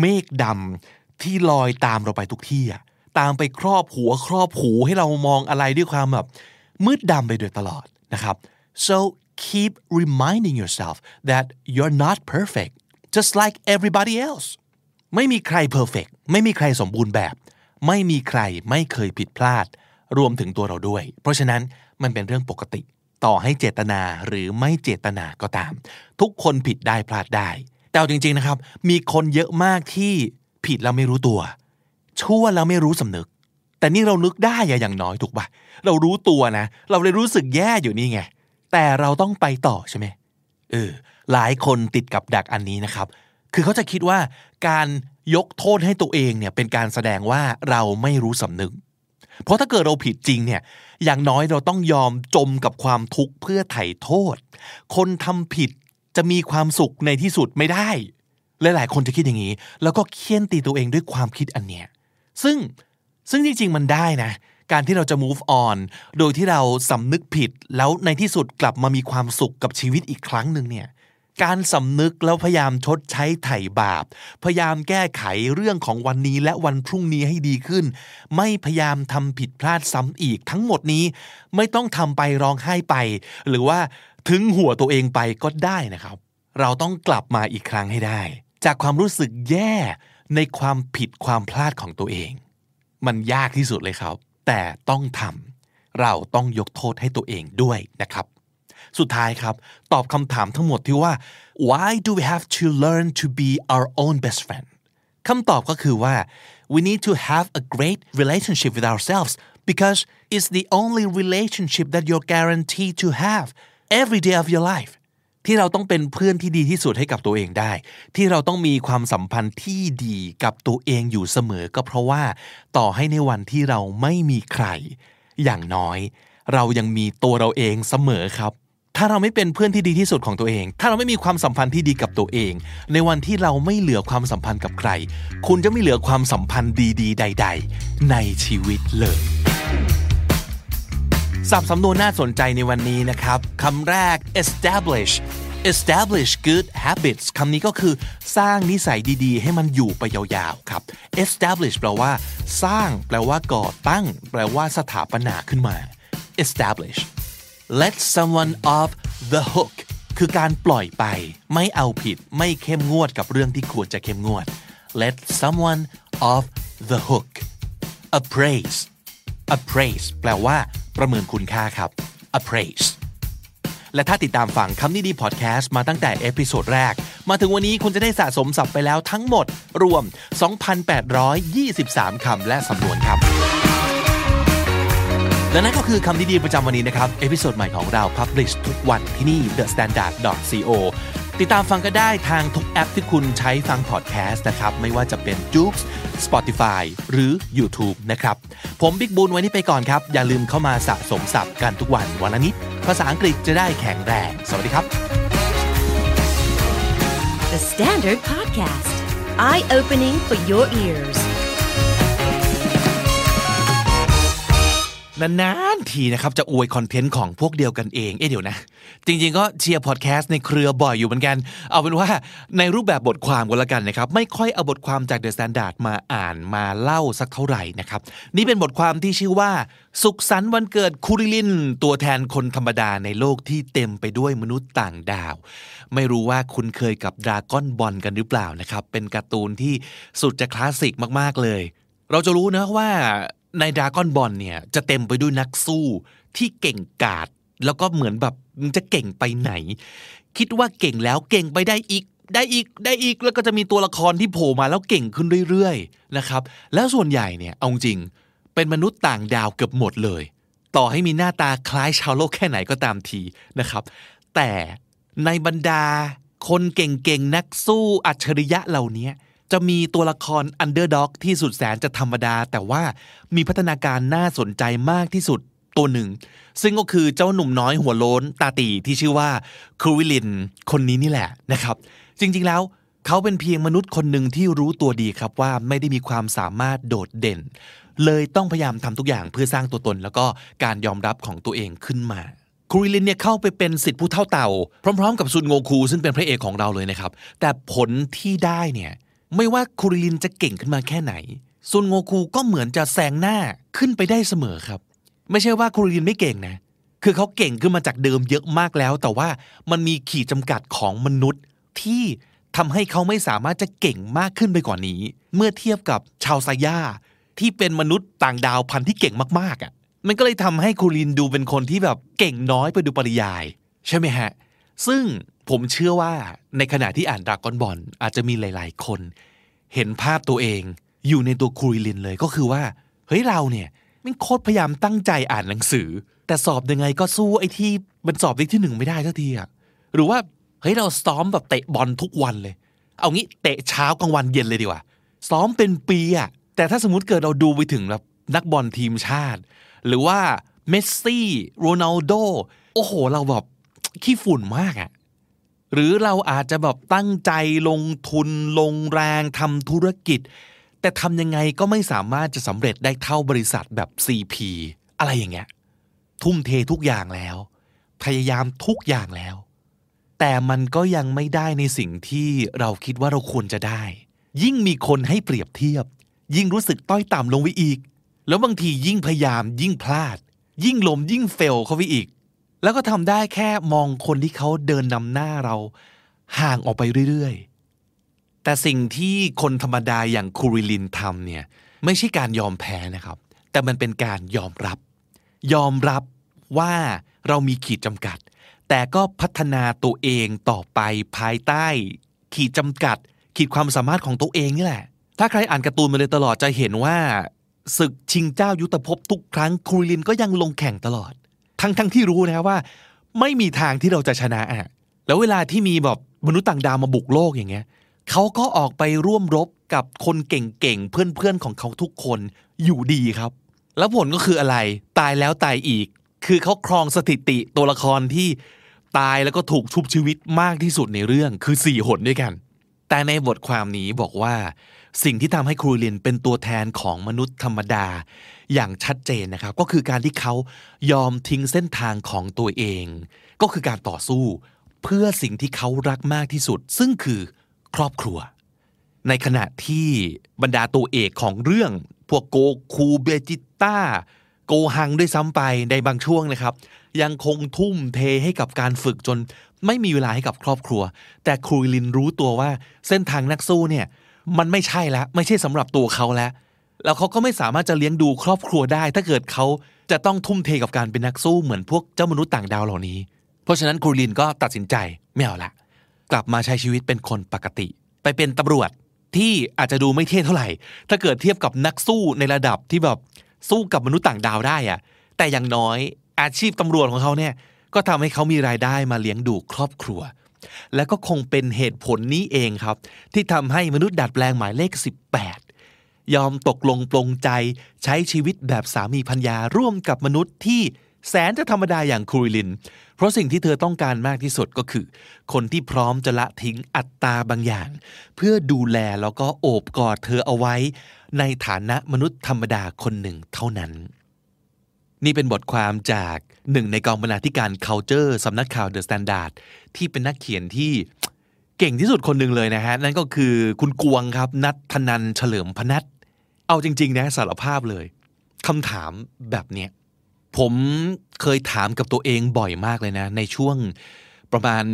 เมฆดำที่ลอยตามเราไปทุกที่อะตามไปครอบหัวครอบหูให้เรามองอะไรด้วยความแบบมืดดำไปโดยตลอดนะครับ so keep reminding yourself that you're not perfect just like everybody else ไม่มีใครเพอร์เฟกไม่มีใครสมบูรณ์แบบ ไม่มีใครไม่เคยผิดพลาด รวมถึงตัวเราด้วย เพราะฉะนั้นมันเป็นเรื่องปกติ ต่อให้เจตนาหรือไม่เจตนาก็ตาม ทุกคนผิดได้พลาดได้ แต่จริงๆนะครับ มีคนเยอะมากที่ผิดแล้วไม่รู้ตัว ชั่วแล้วไม่รู้สำนึก แต่นี่เรานึกได้อะอย่างน้อยถูกปะเรารู้ตัวนะ เราเลยรู้สึกแย่อยู่นี่ไง แต่เราต้องไปต่อใช่ไหมเออหลายคนติดกับดักอันนี้นะครับ คือเขาจะคิดว่าการยกโทษให้ตัวเองเนี่ยเป็นการแสดงว่าเราไม่รู้สำนึก เพราะถ้าเกิดเราผิดจริงเนี่ยอย่างน้อยเราต้องยอมจมกับความทุกข์เพื่อไถ่โทษ คนทำผิดจะมีความสุขในที่สุดไม่ได้ลหลายๆคนจะคิดอย่างนี้ แล้วก็เคี่ยนตีตัวเองด้วยความคิดอันเนี้ยซึ่งซึ่งจริง ๆ มันได้นะ การที่เราจะ move on โดยที่เราสำนึกผิด แล้วในที่สุดกลับมามีความสุขกับชีวิตอีกครั้งหนึ่งเนี่ย การสำนึกแล้วพยายามชดใช้ไถ่บาป พยายามแก้ไขเรื่องของวันนี้และวันพรุ่งนี้ให้ดีขึ้น ไม่พยายามทำผิดพลาดซ้ำอีกทั้งหมดนี้ ไม่ต้องทำไปร้องไห้ไป หรือว่าถึงหัวตัวเองไปก็ได้นะครับ เราต้องกลับมาอีกครั้งให้ได้ จากความรู้สึกแย่ในความผิดความพลาดของตัวเอง มันยากที่สุดเลยครับ แต่ต้องทำเราต้องยกโทษให้ตัวเองด้วยนะครับ สุดท้ายครับ ตอบคำถามทั้งหมดที่ว่า why do we have to learn to be our own best friend คำตอบก็คือว่า we need to have a great relationship with ourselves because it's the only relationship that you're guaranteed to have every day of your life ที่เราต้องเป็นเพื่อนที่ดีที่สุดให้กับตัวเองได้ ที่เราต้องมีความสัมพันธ์ที่ดีกับตัวเองอยู่เสมอ ก็เพราะว่าต่อให้ในวันที่เราไม่มีใคร อย่างน้อย เรายังมีตัวเราเองเสมอครับ ถ้าเราไม่เป็นเพื่อนที่ดีที่สุดของตัวเอง ถ้าเราไม่มีความสัมพันธ์ที่ดีกับตัวเอง ในวันที่เราไม่เหลือความสัมพันธ์กับใคร คุณจะไม่เหลือความสัมพันธ์ดีๆ ใด ๆ ในชีวิตเลยสับสำนวนน่าสนใจในวันนี้นะครับคำแรก establish
establish good habits คำนี้ก็คือสร้างนิสัยดีๆ ให้มันอยู่ไปยาวๆ ครับ establish แปลว่า สร้าง แปลว่าก่อตั้ง แปลว่าสถาปนาขึ้นมา establish let someone off the hook คือการปล่อยไป ไม่เอาผิดไม่เข้มงวดกับเรื่องที่ควรจะเข้มงวด let someone off the hook appraise appraise แปลว่า ประเมินคุณค่าครับ appraise และถ้าติดตามฟังคำนี้ดีพอดแคสต์มาตั้งแต่ episode แรก มาถึงวันนี้คุณจะได้สะสมศัพท์ไปแล้วทั้งหมด รวม 2,823 คำและสำนวนครับ และนั่นก็คือคำนี้ดีประจำวันนี้นะครับ episode ใหม่ของเรา publish ทุกวันที่นี่ The Standard co ติดตามฟังก็ได้ทางทุกแอปที่คุณใช้ฟังพอดแคสต์นะครับ ไม่ว่าจะเป็น j o o x Spotify หรือ YouTube นะครับ ผมบิ๊กบุญวันนี้ไปก่อนครับ อย่าลืมเข้ามาสะสมศัพท์กันทุกวันวันละนิด ภาษาอังกฤษจะได้แข็งแรง สวัสดีครับ
The Standard Podcast, eye opening for your ears.
นานๆทีนะครับจะอวยคอนเทนต์ของพวกเดียวกันเอง เอ๊ะเดี๋ยวนะ จริงๆก็เชียร์พอดแคสต์ในเครือบ่อยอยู่เหมือนกัน เอาเป็นว่าในรูปแบบบทความก็แล้วกันนะครับ ไม่ค่อยเอาบทความจาก The Standard มาอ่านมาเล่าสักเท่าไหร่นะครับ นี่เป็นบทความที่ชื่อว่า สุขสันต์วันเกิดคูริลิน ตัวแทนคนธรรมดาในโลกที่เต็มไปด้วยมนุษย์ต่างดาว ไม่รู้ว่าคุณเคยกับดราก้อนบอลกันหรือเปล่านะครับเป็นการ์ตูนที่สุดจะคลาสสิกมากๆเลย เราจะรู้นะว่า ในดรากอนบอลเนี่ยจะเต็มไปด้วยนักสู้ที่เก่งกาจแล้วก็เหมือนแบบมึงจะเก่งไปไหน คิดว่าเก่งแล้วเก่งไปได้อีกได้อีกได้อีกแล้วก็จะมีตัวละครที่โผล่มาแล้วเก่งขึ้นเรื่อยๆนะครับ แล้วส่วนใหญ่เนี่ยเอาจริงเป็นมนุษย์ต่างดาวเกือบหมดเลย ต่อให้มีหน้าตาคล้ายชาวโลกแค่ไหนก็ตามทีนะครับ แต่ในบรรดาคนเก่งๆนักสู้อัจฉริยะเหล่านี้ จะมีตัวละคร underdog ที่สุดแสนจะธรรมดา แต่ว่ามีพัฒนาการน่าสนใจมากที่สุดตัวหนึ่ง ซึ่งก็คือเจ้าหนุ่มน้อยหัวโล้นตาตีที่ชื่อว่าครูวิลิน คนนี้นี่แหละนะครับ จริงๆแล้วเขาเป็นเพียงมนุษย์คนหนึ่งที่รู้ตัวดีครับว่าไม่ได้มีความสามารถโดดเด่น เลยต้องพยายามทำทุกอย่างเพื่อสร้างตัวตน แล้วก็การยอมรับของตัวเองขึ้นมาครูริลินเนี่ยเข้าไปเป็นสิทธิผู้เท่าเต่า พร้อม ๆ กับซุนโงคูซึ่งเป็นพระเอกของเราเลยนะครับ แต่ผลที่ได้เนี่ย ไม่ว่าครูริลินจะเก่งขึ้นมาแค่ไหนซุนโงคูก็เหมือนจะแซงหน้าขึ้นไปได้เสมอครับ ไม่ใช่ว่าครูริลินไม่เก่งนะ คือเขาเก่งขึ้นมาจากเดิมเยอะมากแล้ว แต่ว่ามันมีขีดจำกัดของมนุษย์ที่ทำให้เขาไม่สามารถจะเก่งมากขึ้นไปกว่านี้ เมื่อเทียบกับชาวไซย่าที่เป็นมนุษย์ต่างดาวพันธุ์ที่เก่งมากๆอะ มันก็เลยทำให้คูรินดูเป็นคนที่แบบเก่งน้อยไปดูปริยาย ใช่ไหมฮะ ซึ่ง ผมเชื่อว่าในขณะที่อ่านดรากอนบอลอาจจะมีหลาย ๆ คน เห็นภาพตัวเอง อยู่ในตัวคูริลินเลยก็คือว่า เฮ้ยเราเนี่ยมันโคตรพยายามตั้งใจอ่านหนังสือ แต่สอบยังไงก็สู้ไอ้ที่มันสอบได้ที่หนึ่งไม่ได้สักทีอะหรือว่าเฮ้ยเราซ้อมแบบเตะบอลทุกวันเลย เอางี้เตะเช้ากลางวันเย็นเลยดีกว่า ซ้อมเป็นปีอะแต่ถ้าสมมติเกิดเราดูไปถึงแบบนักบอลทีมชาติ หรือว่าเมสซี่โรนัลโดโอ้โห เราแบบขี้ฝุ่นมากอะ หรือเราอาจจะแบบตั้งใจลงทุนลงแรงทำธุรกิจ แต่ทำยังไงก็ไม่สามารถจะสำเร็จได้เท่าบริษัทแบบ CP อะไรอย่างเงี้ยทุ่มเททุกอย่างแล้ว พยายามทุกอย่างแล้ว แต่มันก็ยังไม่ได้ในสิ่งที่เราคิดว่าเราควรจะได้ ยิ่งมีคนให้เปรียบเทียบ ยิ่งรู้สึกต้อยต่ำลงไปอีก แล้วบางทียิ่งพยายามยิ่งพลาด ยิ่งลมยิ่งเฟลเข้าไปอีก แล้วก็ทำได้แค่มองคนที่เขาเดินนำหน้าเรา ห่างออกไปเรื่อยๆ แต่สิ่งที่คนธรรมดาอย่างคูริลินทำเนี่ยไม่ใช่การยอมแพ้นะครับ แต่มันเป็นการยอมรับ ยอมรับว่าเรามีขีดจำกัด แต่ก็พัฒนาตัวเองต่อไปภายใต้ ขีดจำกัด ขีดความสามารถของตัวเองนี่แหละ ถ้าใครอ่านการ์ตูนมาเลยตลอดจะเห็นว่าศึกชิงเจ้ายุทธภพทุกครั้งคูริลินก็ยังลงแข่งตลอด ทั้งทั้งที่รู้นะว่า ไม่มีทางที่เราจะชนะอะแล้วเวลาที่มีแบบมนุษย์ต่างดาวมาบุกโลกอย่างเงี้ยเขาก็ออกไปร่วมรบกับคนเก่งๆ เพื่อนๆ ของเขาทุกคนอยู่ดีครับ แล้วผลก็คืออะไร ตายแล้วตายอีก คือเขาครองสถิติตัวละครที่ตายแล้วก็ถูกชุบชีวิตมากที่สุดในเรื่องคือสี่หนด้วยกัน แต่ในบทความนี้บอกว่า สิ่งที่ทำให้ครูเรียนเป็นตัวแทนของมนุษย์ธรรมดา อย่างชัดเจนนะครับ ก็คือการที่เขายอมทิ้งเส้นทางของตัวเอง ก็คือการต่อสู้ เพื่อสิ่งที่เขารักมากที่สุด ซึ่งคือครอบครัว ในขณะที่บรรดาตัวเอกของเรื่อง พวกโกคูเบจิต้าโกฮังด้วยซ้ำไปในบางช่วงนะครับ ยังคงทุ่มเทให้กับการฝึกจนไม่มีเวลาให้กับครอบครัว แต่ครูลินรู้ตัวว่าเส้นทางนักสู้เนี่ยมันไม่ใช่แล้วไม่ใช่สำหรับตัวเขาแล้ว แล้วเขาก็ไม่สามารถจะเลี้ยงดูครอบครัวได้ ถ้าเกิดเขาจะต้องทุ่มเทกับการเป็นนักสู้เหมือนพวกเจ้ามนุษย์ต่างดาวเหล่านี้ เพราะฉะนั้นครูลินก็ตัดสินใจไม่เอาละกลับมาใช้ชีวิตเป็นคนปกติ ไปเป็นตำรวจที่อาจจะดูไม่เท่เท่าไหร่ ถ้าเกิดเทียบกับนักสู้ในระดับที่แบบสู้กับมนุษย์ต่างดาวได้อะแต่อย่างน้อยอาชีพตำรวจของเขาเนี่ยก็ทำให้เขามีรายได้มาเลี้ยงดูครอบครัว และก็คงเป็นเหตุผลนี้เองครับ ที่ทำให้มนุษย์ดัดแปลงหมายเลข 18 ยอมตกลงปลงใจใช้ชีวิตแบบสามีพัญญาร่วมกับมนุษย์ที่แสนจะธรรมดาอย่างครูลิน เพราะสิ่งที่เธอต้องการมากที่สุดก็คือ คนที่พร้อมจะละทิ้งอัตตาบางอย่าง เพื่อดูแลแล้วก็โอบกอดเธอเอาไว้ ในฐานะมนุษย์ธรรมดาคนหนึ่งเท่านั้น นี่เป็นบทความจากหนึ่งในกองบรรณาธิการ culture สำนักข่าว The Standard ที่เป็นนักเขียนที่เก่งที่สุดคนหนึ่งเลยนะฮะ นั่นก็คือคุณกวงครับ นัทธนันเฉลิมพนัท เอาจริง ๆ นะสารภาพเลยคำถามแบบเนี้ยผมเคยถามกับตัวเองบ่อยมากเลยนะ ในช่วงประมาณ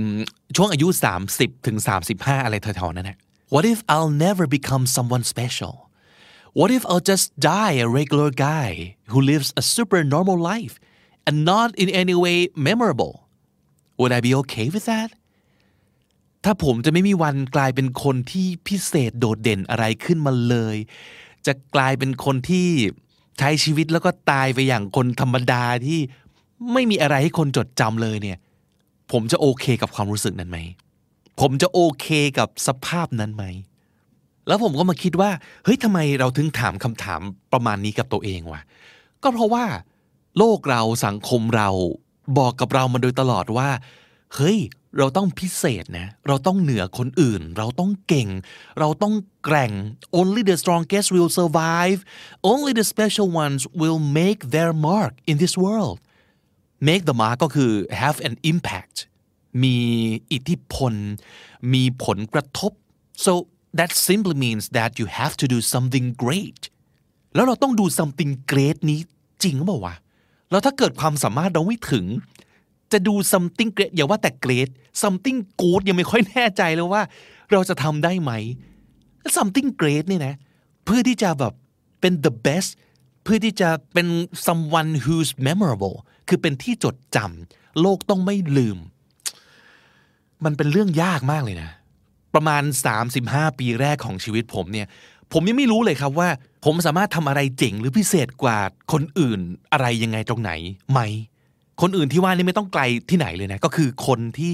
ช่วงอายุ 30ถึง35 อะไรแถวๆนั้นนะ What if I'll never become someone special What if I'll just die a regular guy who lives a super normal life and not in any way memorable Would I be okay with that ถ้าผมจะไม่มีวันกลายเป็นคนที่พิเศษโดดเด่นอะไรขึ้นมาเลย จะกลายเป็นคนที่ใช้ชีวิตแล้วก็ตายไปอย่างคนธรรมดาที่ไม่มีอะไรให้คนจดจำเลยเนี่ย ผมจะโอเคกับความรู้สึกนั้นไหม ผมจะโอเคกับสภาพนั้นไหม แล้วผมก็มาคิดว่า เฮ้ยทำไมเราถึงถามคำถามประมาณนี้กับตัวเองวะ ก็เพราะว่า โลกเราสังคมเราบอกกับเรามาโดยตลอดว่า เฮ้ย เราต้องพิเศษนะ เราต้องเหนือคนอื่น เราต้องเก่ง เราต้องแกร่ง only the strongest will survive only the special ones will make their mark in this world make the mark ก็คือ have an impact มีอิทธิพล มีผลกระทบ so that simply means that you have to do something great แล้วเราต้องดู something great นี้จริงหรือเปล่าวะแล้วถ้าเกิดความสามารถเราไม่ถึง จะดู something great อย่าว่าแต่ great something good ยังไม่ค่อยแน่ใจเลยว่า เราจะทำได้ไหม something great นี่นะ เพื่อที่จะแบบเป็น the best เพื่อที่จะเป็น someone who's memorable คือเป็นที่จดจำโลกต้องไม่ลืม มันเป็นเรื่องยากมากเลยนะ ประมาณ 35 ปีแรกของชีวิตผมเนี่ย ผมยังไม่รู้เลยครับว่า ผมสามารถทำอะไรเจ๋งหรือพิเศษกว่าคนอื่นอะไรยังไงตรงไหนไหม คนอื่นที่ว่านี่ไม่ต้องไกลที่ไหนเลยนะ ก็คือคนที่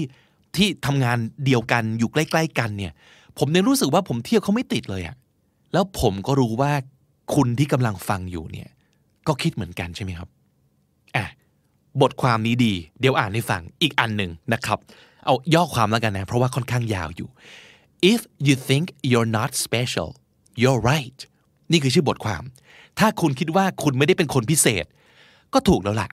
ที่ทำงานเดียวกันอยู่ใกล้ ๆ กันเนี่ย ผมเนี่ยรู้สึกว่าผมเที่ยวเขาไม่ติดเลยอะแล้วผมก็รู้ว่าคุณที่กำลังฟังอยู่เนี่ย ก็คิดเหมือนกันใช่ไหมครับอะบทความนี้ดี เดี๋ยวอ่านให้ฟังอีกอันหนึ่งนะครับ เอาย่อความแล้วกันนะ เพราะว่าค่อนข้างยาวอยู่ if you think you're not special you're right นี่คือชื่อบทความ ถ้าคุณคิดว่าคุณไม่ได้เป็นคนพิเศษ ก็ถูกแล้วล่ะ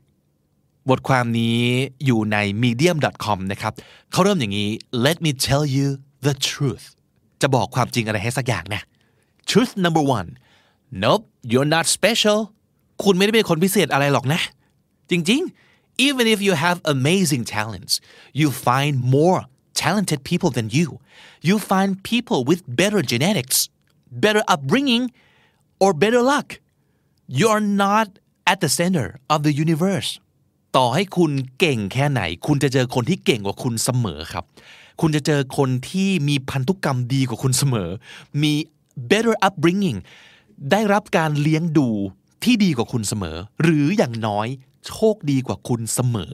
บทความนี้อยู่ใน medium.com นะครับเขาเริ่มอย่างนี้ let me tell you the truth จะบอกความจริงอะไรให้สักอย่างนะ truth number one nope you're not special คุณไม่ได้เป็นคนพิเศษอะไรหรอกนะ จริงๆ even if you have amazing talents you find more talented people than you you find people with better genetics better upbringing or better luck you're not at the center of the universe ต่อให้คุณเก่งแค่ไหน คุณจะเจอคนที่เก่งกว่าคุณเสมอครับ คุณจะเจอคนที่มีพันธุกรรมดีกว่าคุณเสมอ มี better upbringing ได้รับการเลี้ยงดูที่ดีกว่าคุณเสมอ หรืออย่างน้อยโชคดีกว่าคุณเสมอ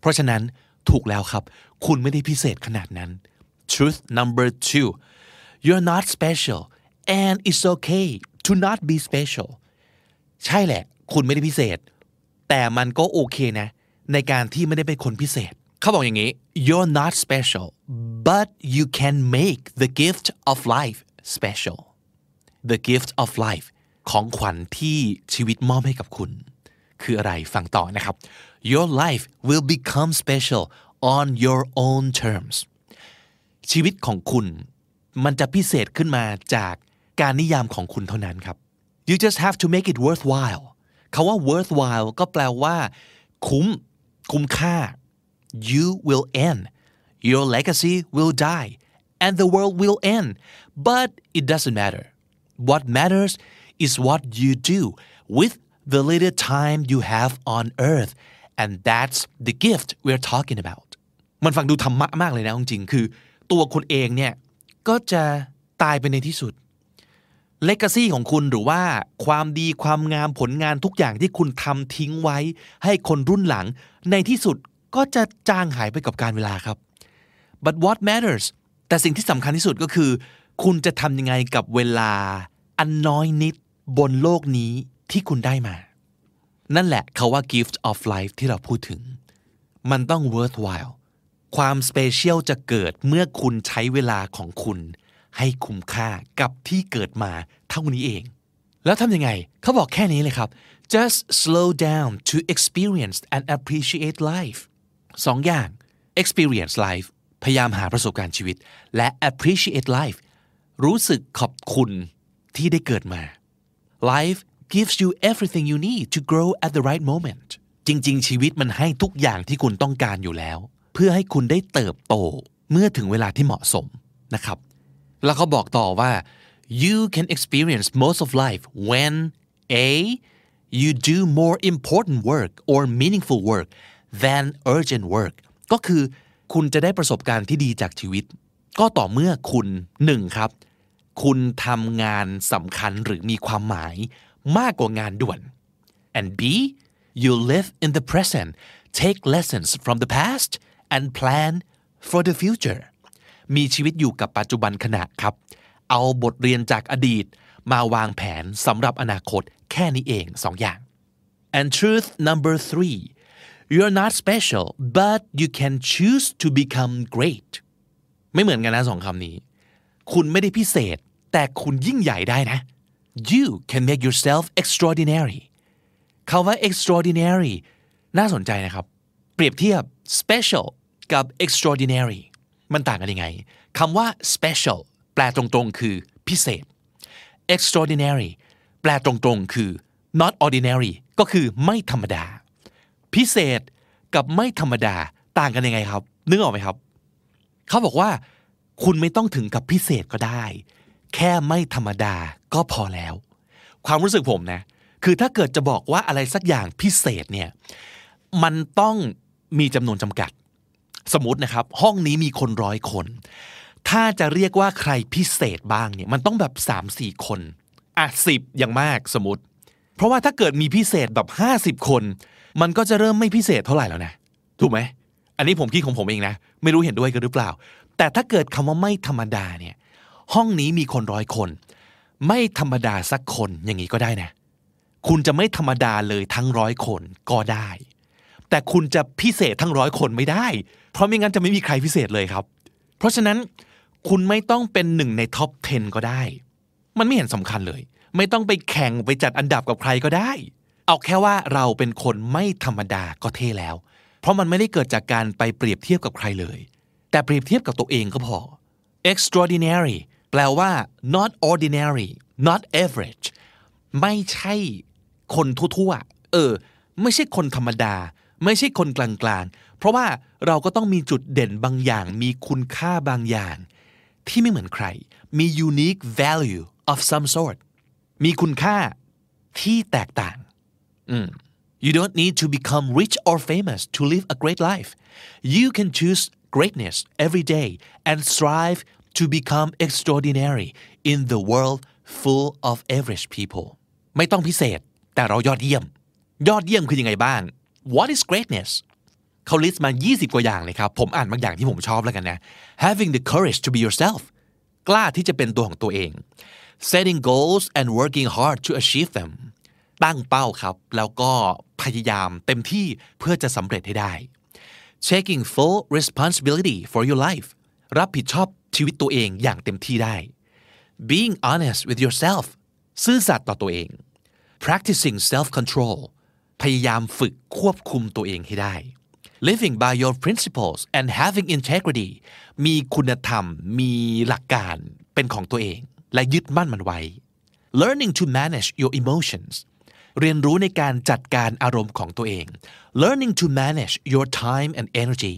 เพราะฉะนั้นถูกแล้วครับ คุณไม่ได้พิเศษขนาดนั้น truth number two you're not special and it's okay to not be special ใช่แหละ คุณไม่ได้พิเศษ แต่มันก็โอเคนะ ในการที่ไม่ได้เป็นคนพิเศษ เขาบอกอย่างนี้ you're not special but you can make the gift of life special the gift of life ของขวัญที่ชีวิตมอบให้กับคุณ คืออะไรฟังต่อนะครับ your life will become special on your own terms ชีวิตของคุณ มันจะพิเศษขึ้นมาจากการนิยามของคุณเท่านั้นครับ you just have to make it worthwhile คาว่า worthwhile ก็แปลว่า คุ้ม คุ้มค่า you will end your legacy will die and the world will end but it doesn't matter what matters is what you do with the little time you have on earth and that's the gift we're talking about มันฟังดูธรรมะมากเลยนะจริงๆ คือ ตัวคุณเองเนี่ย ก็จะตายไปในที่สุด เลก a ซี่ของคุณหรือว่าความดีความงามผลงานทุกอย่างที่คุณทำทิ้งไว้ ให้คนรุ่นหลัง ในที่สุดก็จะจางหายไปกับการเวลาครับ but what matters แต่สิ่งที่สำคัญที่สุดก็คือ คุณจะทำยังไงกับเวลา อันน้อยนิดบนโลกนี้ที่คุณได้มา นั่นแหละเขาว่า gift of life ที่เราพูดถึง มันต้อง worthwhile ความสเปเชียลจะเกิดเมื่อคุณใช้เวลาของคุณ ให้คุ้มค่ากับที่เกิดมาเท่านี้เอง แล้วทำยังไงเขาบอกแค่นี้เลยครับ just slow down to experience and appreciate life สองอย่าง experience life พยายามหาประสบการณ์ชีวิต และ appreciate life รู้สึกขอบคุณที่ได้เกิดมา life gives you everything you need to grow at the right moment จริง ๆ ชีวิตมันให้ทุกอย่างที่คุณต้องการอยู่แล้ว เพื่อให้คุณได้เติบโตเมื่อถึงเวลาที่เหมาะสมนะครับ แล้วเขาบอกต่อว่า you can experience most of life when a you do more important work or meaningful work than urgent work ก็คือคุณจะได้ประสบการณ์ที่ดีจากชีวิต ก็ต่อเมื่อคุณหนึ่งครับ คุณทำงานสำคัญหรือมีความหมายมากกว่างานด่วน and B you live in the present take lessons from the past and plan for the future มีชีวิตอยู่กับปัจจุบันขณะครับ เอาบทเรียนจากอดีต มาวางแผนสำหรับอนาคตแค่นี้เองสองอย่าง and truth number three you're not special but you can choose to become great ไม่เหมือนกันนะสองคำนี้ คุณไม่ได้พิเศษ แต่คุณยิ่งใหญ่ได้นะ you can make yourself extraordinary คาว่า extraordinary น่าสนใจนะครับ เปรียบเทียบ special กับ extraordinary มันต่างกันยังไงคำว่า special แปลตรงๆ คือพิเศษ extraordinary แปลตรงๆ คือ not ordinary ก็คือไม่ธรรมดา พิเศษกับไม่ธรรมดาต่างกันยังไงครับ นึกออกไหมครับ เขาบอกว่า คุณไม่ต้องถึงกับพิเศษก็ได้ แค่ไม่ธรรมดาก็พอแล้ว ความรู้สึกผมนะ คือถ้าเกิดจะบอกว่าอะไรสักอย่างพิเศษเนี่ย มันต้องมีจำนวนจำกัด สมมตินะครับ ห้องนี้มีคนร้อยคน ถ้าจะเรียกว่าใครพิเศษบ้างเนี่ยมันต้องแบบ3ามสี่คน อะสิบอย่างมากสมมติ เพราะว่าถ้าเกิดมีพิเศษแบบ 50 คน มันก็จะเริ่มไม่พิเศษเท่าไหร่แล้วนะ ถูกไหม อันนี้ผมคิดของผมเองนะ ไม่รู้เห็นด้วยกันหรือเปล่า แต่ถ้าเกิดคำว่าไม่ธรรมดาเนี่ย ห้องนี้มีคนร้อยคน ไม่ธรรมดาสักคนอย่างนี้ก็ได้นะ คุณจะไม่ธรรมดาเลยทั้งร้อยคนก็ได้ แต่คุณจะพิเศษทั้งร้อยคนไม่ได้ เพราะไม่งั้นจะไม่มีใครพิเศษเลยครับ เพราะฉะนั้นคุณไม่ต้องเป็นหนึ่งในท็อป 10 ก็ได้ มันไม่เห็นสำคัญเลย ไม่ต้องไปแข่งไปจัดอันดับกับใครก็ได้ เอาแค่ว่าเราเป็นคนไม่ธรรมดาก็เท่แล้ว เพราะมันไม่ได้เกิดจากการไปเปรียบเทียบกับใครเลย แต่เปรียบเทียบกับตัวเองก็พอ extraordinary แปลว่า not ordinary not average ไม่ใช่คนทั่วๆ เออ ไม่ใช่คนธรรมดา ไม่ใช่คนกลางๆ เพราะว่าเราก็ต้องมีจุดเด่นบางอย่าง มีคุณค่าบางอย่าง ที่ไม่เหมือนใคร มี unique value of some sort มีคุณค่าที่แตกต่าง You don't need to become rich or famous to live a great life. You can choose greatness every day and strive to become extraordinary in the world full of average people. ไม่ต้องพิเศษ แต่เรายอดเยี่ยม ยอดเยี่ยมคือยังไงบ้าง What is greatness เขาลิสต์มา 20 กว่าอย่างเลยครับ ผมอ่านบางอย่างที่ผมชอบแล้วกันนะ Having the courage to be yourself กล้าที่จะเป็นตัวของตัวเอง Setting goals and working hard to achieve them ตั้งเป้าครับ แล้วก็พยายามเต็มที่เพื่อจะสำเร็จให้ได้ taking full responsibility for your life รับผิดชอบชีวิตตัวเองอย่างเต็มที่ได้ being honest with yourself ซื่อสัตย์ต่อตัวเอง practicing self control พยายามฝึกควบคุมตัวเองให้ได้ living by your principles and having integrity มีคุณธรรม มีหลักการเป็นของตัวเอง และยึดมั่นมันไว้ learning to manage your emotions เรียนรู้ในการจัดการอารมณ์ของตัวเอง learning to manage your time and energy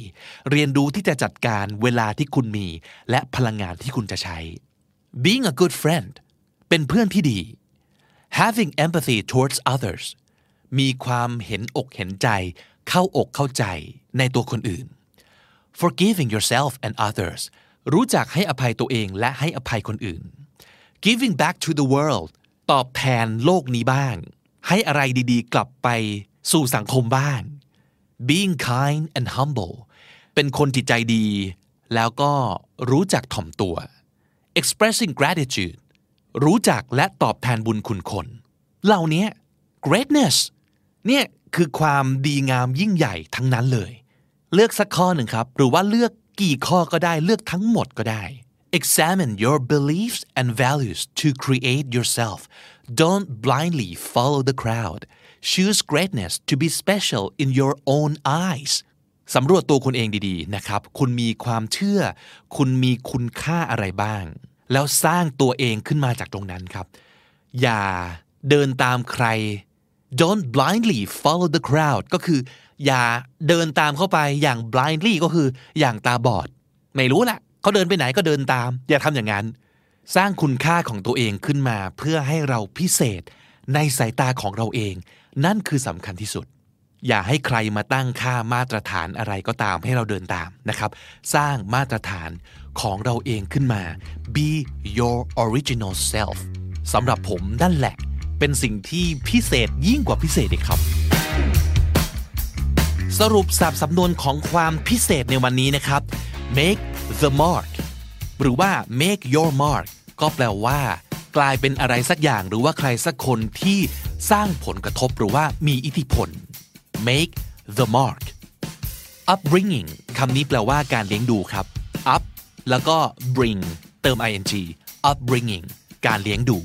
เรียนรู้ที่จะจัดการเวลาที่คุณมี และพลังงานที่คุณจะใช้ being a good friend เป็นเพื่อนที่ดี having empathy towards others มีความเห็นอกเห็นใจ เข้าอกเข้าใจในตัวคนอื่น forgiving yourself and others รู้จักให้อภัยตัวเองและให้อภัยคนอื่น giving back to the world ตอบแทนโลกนี้บ้าง ให้อะไรดีๆ กลับไปสู่สังคมบ้าง being kind and humble เป็นคนจิตใจดี แล้วก็รู้จักถ่อมตัว expressing gratitude รู้จักและตอบแทนบุญคุณคน เหล่านี้ greatness เนี่ยคือความดีงามยิ่งใหญ่ทั้งนั้นเลย เลือกสักข้อหนึ่งครับ หรือว่าเลือกกี่ข้อก็ได้เลือกทั้งหมดก็ได้ examine your beliefs and values to create yourself don't blindly follow the crowd choose greatness to be special in your own eyes สำรวจตัวคุณเองดีๆนะครับ คุณมีความเชื่อ คุณมีคุณค่าอะไรบ้าง แล้วสร้างตัวเองขึ้นมาจากตรงนั้นครับ อย่าเดินตามใคร don't blindly follow the crowd ก็คือ อย่าเดินตามเข้าไปอย่าง blindly ก็คืออย่างตาบอด ไม่รู้แหละเขาเดินไปไหนก็เดินตาม อย่าทำอย่างนั้น สร้างคุณค่าของตัวเองขึ้นมาเพื่อให้เราพิเศษในสายตาของเราเอง นั่นคือสำคัญที่สุด อย่าให้ใครมาตั้งค่ามาตรฐานอะไรก็ตามให้เราเดินตามนะครับ สร้างมาตรฐานของเราเองขึ้นมา be your original self สำหรับผมนั่นแหละ เป็นสิ่งที่พิเศษยิ่งกว่าพิเศษอีกครับ สรุปสับสำนวนของความพิเศษในวันนี้นะครับ make the mark หรือว่า make your mark ก็แปลว่า กลายเป็นอะไรสักอย่างหรือว่าใครสักคนที่สร้างผลกระทบหรือว่ามีอิทธิพล make the mark upbringing คำนี้แปลว่าการเลี้ยงดูครับ up แล้วก็ bring เติม ing upbringing การเลี้ยงดู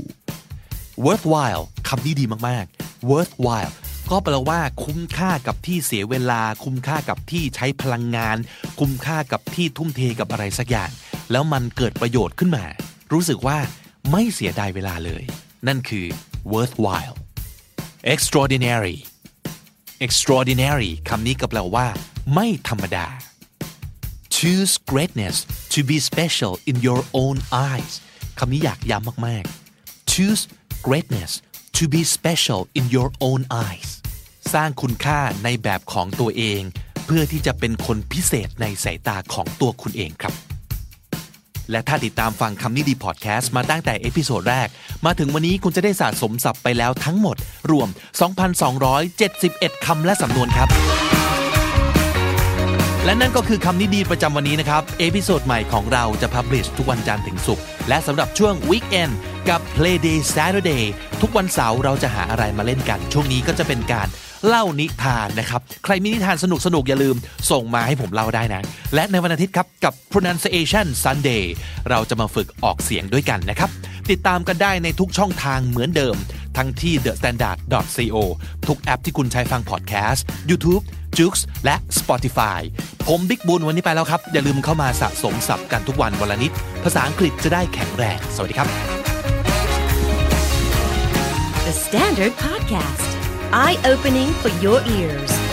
worthwhile คำนี้ดีมากๆ worthwhile ก็แปลว่าคุ้มค่ากับที่เสียเวลา คุ้มค่ากับที่ใช้พลังงาน คุ้มค่ากับที่ทุ่มเทกับอะไรสักอย่าง แล้วมันเกิดประโยชน์ขึ้นมา รู้สึกว่าไม่เสียดายเวลาเลย นั่นคือ worthwhile extraordinary extraordinary คำนี้ก็แปลว่า ไม่ธรรมดา choose greatness to be special in your own eyes คำนี้อยากย้ำมากๆ choose greatness to be special in your own eyes สร้างคุณค่าในแบบของตัวเอง เพื่อที่จะเป็นคนพิเศษในสายตาของตัวคุณเองครับ และถ้าติดตามฟังคำนี้ดีพอดแคสต์มาตั้งแต่ episode แรก มาถึงวันนี้คุณจะได้สะสมศัพท์ไปแล้วทั้งหมด รวม 2,271 คำและสำนวนครับและนั่นก็คือคำนี้ดีประจำวันนี้นะครับ episode ใหม่ของเราจะ publish ทุกวันจันทร์ถึงศุกร์ และสำหรับช่วง weekend กับ Play Day Saturday ทุกวันเสาร์เราจะหาอะไรมาเล่นกัน ช่วงนี้ก็จะเป็นการเล่านิทานนะครับ ใครมีนิทานสนุกสนุกๆอย่าลืมส่งมาให้ผมเล่าได้นะ และในวันอาทิตย์ครับกับ pronunciation Sunday เราจะมาฝึกออกเสียงด้วยกันนะครับ ติดตามกันได้ในทุกช่องทางเหมือนเดิม ทั้งที่ thestandard.co ทุกแอปที่คุณใช้ฟังพอดแคสต์ YouTube j u x และ Spotify ผมบิ๊กบุญวันนี้ไปแล้วครับ อย่าลืมเข้ามาสะสมศัพท์กันทุกวันวันละนิด ภาษาอังกฤษจะได้แข็งแรง สวัสดีครับ
The Standard Podcast, eye opening for your ears.